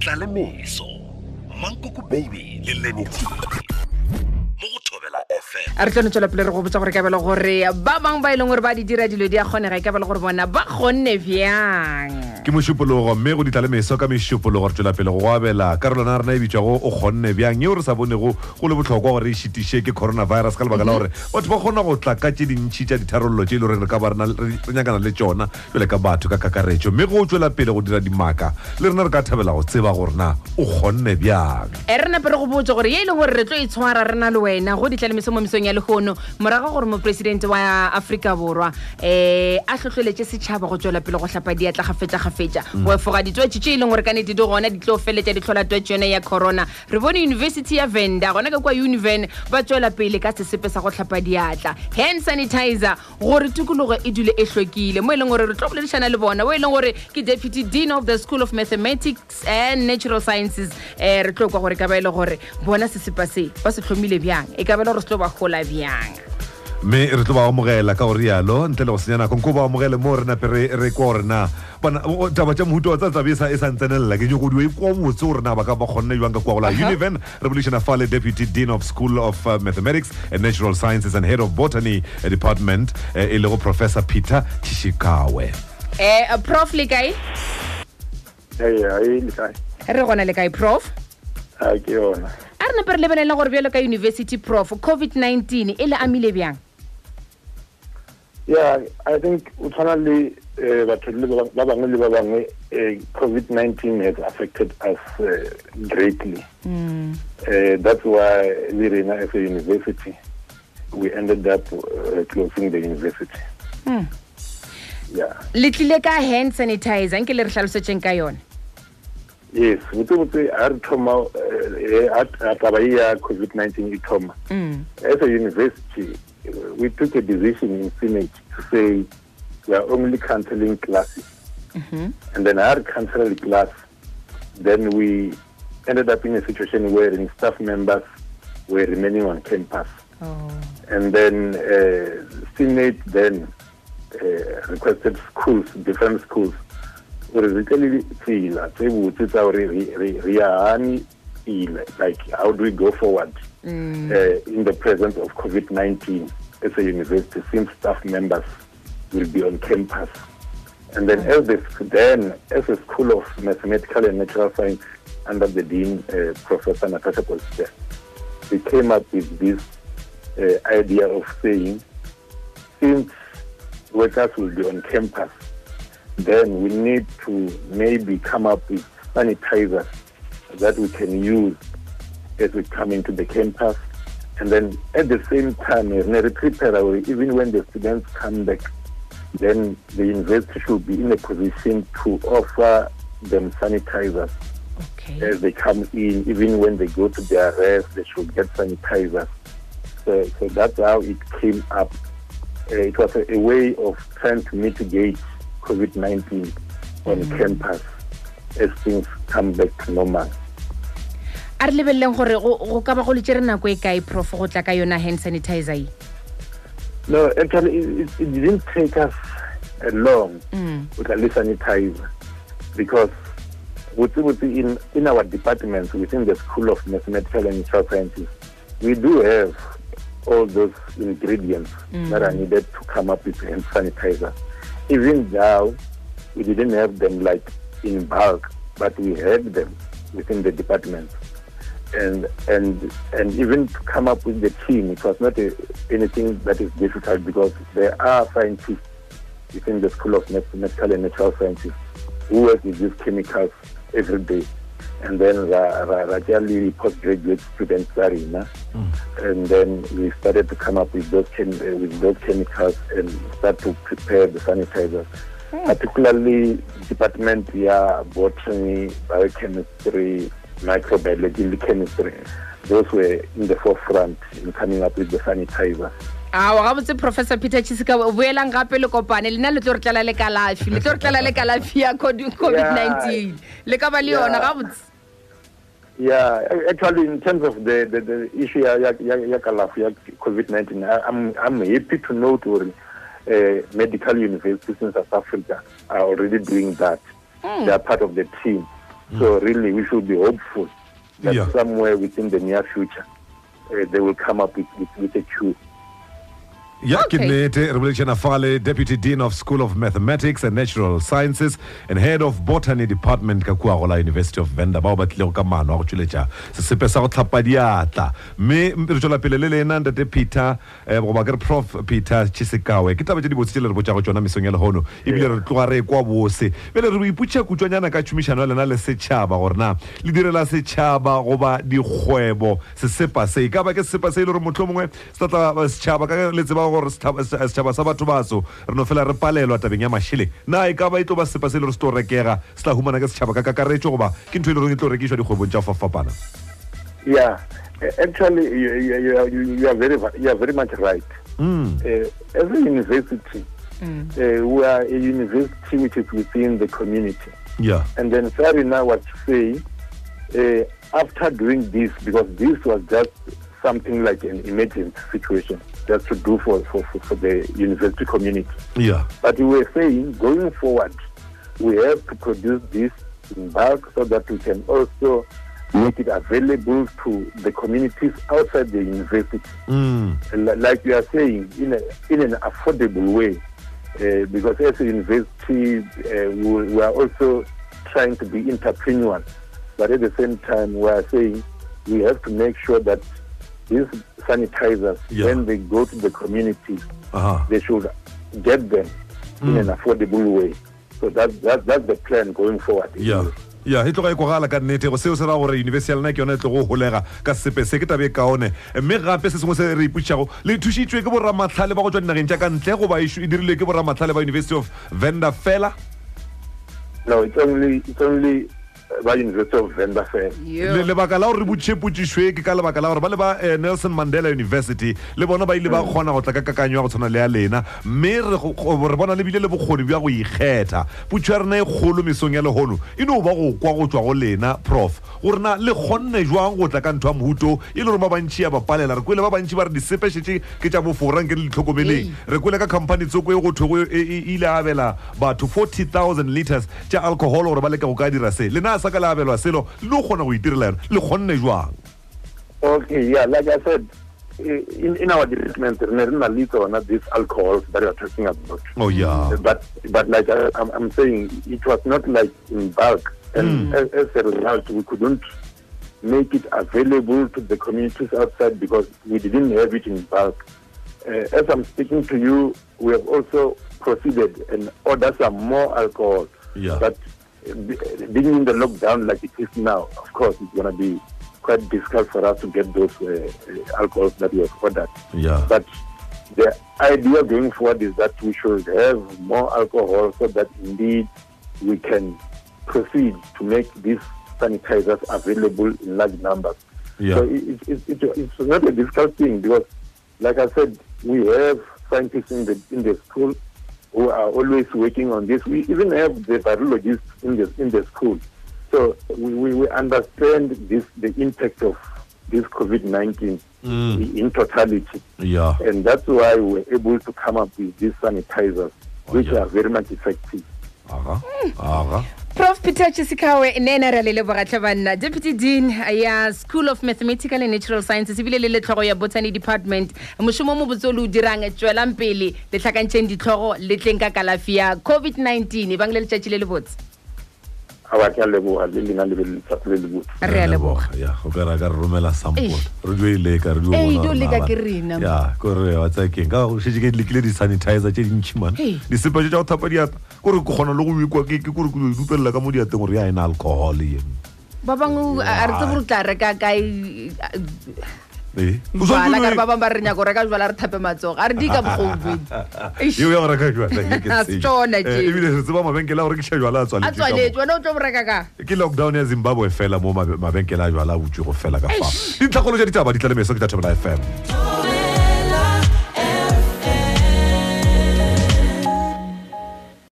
tla le meso. Mankoko baby le go thobela fm a re tlo ne tswela pele re go botsa gore ka bele gore ba bangwe ba e leng gore ba di dira dilo di a kgonega e ka bele gore bona ba kgonne bjang. Ke mošupologo mme go ditla le meso ka mešupologo re tswela pele go go abela karolwana rena e bitswago o kgonne bjang. Yeo re sa bonego go le botlhokwa gore e šitiše ke coronavirus ka lebaka la gore batho ba kgona go tla ka tse dintšhi tša ditharollo tše e le gore re ka ba re nyakana le tsona jale ka batho ka kakaretšo. Mme go tswela pele go dira dimaka le rena re ka thabela go tseba gore na o kgonne bjang. E re nape re go botse gore ye e leng gore re tlo e tshwara rena le wena go ditlalemeso mo mesong ya legono morago gore moporesidente wa aforika borwa um a tlhotlheletse setšhaba go tswela pele go tlhapa diatla gafetsa-gafetsa go efoga ditwetše tše e leng gore ka nete di gona di tlo feletša di tlhola twetše yone ya corona. Re bone university ya venda gona ka kwa univen ba tswela pele ka sesepe sa go tlhapa diatla. Hand sanitizer gore tikologo e dule e tlhokile mo e leng gore re tlo boledišana le bona o e leng gore ke deputy dean of the school of mathematics and natural sciences. Um re tlo kwa gore ka ba e le gore bona sesepa se ba se tlhomile bjang? E ka e gore se tlo ba gola bjang. Mme re tlo ba amogela ka gore rialo ntle le go senya nako. Nko ba amogele mo re nape re kwa gore na taba tša mohuta wa tsa tsabe e sa- ntsenelela ke nyakodiwa e kwa botse gore na ba ka ba kgonne jwang ka kwa gola univen revolution fale deputy dean of school of uh, mathematics and natural sciences and head of botany uh, department uh, e lego professor peter tshishikawe. Um prof le kae? Ee a e le kae? Re gona le kae prof? Ke yona re re lebelela gore bjalo ka university prof covid-19 e le amile bjang? Yeah i think o tshwana le eh, batho ba ba bangwe le ba bangwe eh, covid-19 has affected us uh, greatly. Uh, that's why le rena as a university we ended up uh, closing the university. Hmm. yeah. Le tlile ka hand sanitizer nke le re tlhalosetseng ka yone yes botsebotse a re thoma eh, eh, a- taba e ya covid-19 e thoma Mm. as a university, we took a decision in Senate to say we are only cancelling classes. And then our cancel the class, then we ended up in a situation where in staff members were remaining on campus. Oh. And then uh, Senate then uh, requested schools, different schools, gore re tle le tsela tse botse tsa gore re- re- re agane pele, like how do we go forward Mm. uh, in the presence of COVID-19 as a university, since staff members will be on campus. And then as the, then as a school of mathematical and natural science under the dean, uh, Professor Natasha Potgieter, we came up with this uh, idea of saying, since workers will be on campus, then we need to maybe come up with sanitizers that we can use as we come into the campus. And then at the same time, we need to even when the students come back, then the university should be in a position to offer them sanitizers okay as they come in, even when they go to their rest, they should get sanitizers. So, so that's how it came up. Uh, it was a, a way of trying to mitigate COVID-19 on campus as things come back to normal. a re lebeleleng gore go go ka ba go letsere nako e kae prof go tla ka yona hand sanitizer e No, actually, it, it, didn't take us long Mm. with a sanitizer because with in, in our departments within the School of Mathematical and Natural Sciences, we do have all those ingredients that are needed to come up with hand sanitizer. Even now, we didn't have them like in bulk, but we had them within the department. And and and even to come up with the team, it was not a, anything that is difficult because there are scientists within the School of Mathematical and Natural Sciences who work with these chemicals every day. And then ra- ra- Rajali postgraduate students are in, uh, and then we started to come up with those chem- uh, with those chemicals and start to prepare the sanitizers. Particularly department yeah, botany, biochemistry, microbiology, chemistry. Those were in the forefront in coming up with the sanitizer. awa gabotse professor peter chisika boelang gape le kopane lena le tlo re tlala le kalafi le tlo re tlala le kalafi ya COVID- covid-19 le ka ba le yona gabotse Yeah, actually, in terms of the, the, the issue ya, ya, ya, ya COVID-19, I- I'm, I'm happy to note or, uh, medical universities in South Africa are already doing that. They are part of the team. So really, we should be hopeful that Yeah. somewhere within the near future, uh, they will come up with, with, with a cure. Ya ke Okay. fale deputy dean of school of mathematics and natural sciences and head of botany department ka kua go la university of venda bao ba tlilego ka maano a go tsweletša sesepe sa go tlhapa diatla. Mme re tswela pele le lena ntate peter goba ke re prof. Peter chisekawe ke taba tše di botse tše le re botšago tsona mesong ya legono ebile re tloga re kwa bose. Pele re iputša kutswanyana ka tšhomišano ya lena le setšhaba gore na le direla setšhaba goba dikgwebo sesepa se. E ka ba ke sesepa se e le gore motlho mongwe se tlatla setšhaba ka le tseba gore setšhaba sa batho baso re no fela re palelwa tabeng ya mašhele na e ka ba e tlo ba sepa se e le gore se tlo rekega se tla humana ke setšhaba ka kakaretso goba ke ntho e le goreng e tlo rekišwa dikgwebong tša fapana Yeah, actually, you, you, you, you you are very you are very much right. Mm. Uh, as a university, uh, we are a university which is within the community. yeah And then sorry now what to say uh, after doing this, because this was just something like an emergency situation, just should do for, for, for, for the university community. yeah But we were saying, going forward, we have to produce this in bulk so that we can also make it available to the communities outside the university. mm. Like you are saying, in, a, in an affordable way. Uh, because as a university, uh, we, we are also trying to be entrepreneurial. But at the same time, we are saying we have to make sure that these sanitizers, Yeah. when they go to the community, uh-huh. they should get them in an affordable way. So that, that that's the plan going forward. ya ya e tloga e kogala ka nnete go seo se ra gore university ya lena ke yone e tlo go holega ka sepe se ke tabe ka kaone mme gape se sengwe se re iputšago le thušitšwe ke boramatlhale ba go tswa dinageng tša ka ntle goba e e dirilwe ke boramatlhale ba university of venda fela No, it's only it's only by University of Venda Fair. Lebaka la gore re botšhepotšišwe ke ka lebaka la gore ba le ba eh, nelson mandela university le bona ba ile ba kgona go tla ka kakanyo ya go tshwana le ya lena mme re go- go- re bona lebile le bokgoni bja go ikgetha. Putšo ya rena e kgolo mesong ya legono e no ba go kwa go tswa go lena prof gore na le kgonne jwang go tla ka ntho ya mohuto? E le gore ba bantši ya bapalela re kwele ba bantši ba re disepešete ke tša boforang ke le ditlhokomeleng. Re kwele ka company tsoko e go thwego e e ile abela batho 40000 liters tša alcohol gore ba leke go ka dira se. Lena a sa ka le abelwa selo le o kgona go itirela yone le kgonne jwang? Okay, yeah, like I said, in, in our department, not these alcohols that you are talking about. oh yeah. But but like I, I'm saying, it was not like in bulk, and as, as a result, we couldn't make it available to the communities outside because we didn't have it in bulk. Uh, as I'm speaking to you, we have also proceeded and ordered some more alcohol. Yeah. But uh, being in the lockdown like it is now, of course, it's going to be quite difficult for us to get those uh, uh, alcohols that we have ordered. yeah But the idea going forward is that we should have more alcohol so that indeed we can proceed to make these sanitizers available in large numbers. Yeah. So it, it, it, it's not a difficult thing because, like I said, we have scientists in the in the school who are always working on this. We even have the virologists in the in the school. So we, we, we understand this the impact of this COVID nineteen mm. in totality. yeah And that's why we're able to come up with these sanitizers, oh, which yeah. are very much effective. aga aga prof. Peter chisikawe nne ena re le lebogatlhe banna deputy dean ya school of mathematical and natural sciences ebile le letlhogo ya botany department. Mošomo mo botse o le o dirang tswelang pele le tlhakantšheng ditlhogo le tleng ka kalafi ya covid-19 e bang le letšatši le le botse awa e di-sanitizer tse dintšhi mana tsa go thapa diata kore ke kgona le go ekwa keke kore ke dupelela ka mo diateng gore ya ena alcohol eno ba bangwe a re tse gore tla reka kae? Jala swanetse ka re o- ba bangwe ba re nyaka reka jala re thape matsogo. A re di ka ya go reka Eh, re tseba mabenkele a go rekisa jala a tswaletswe wena o tlo boreka ka? Ke lockdown ya zimbabwe fela mo mabenkele a jala a butswe go fela ka fa dintlhakgolo ja ditaba di tla le meso ke thobela fm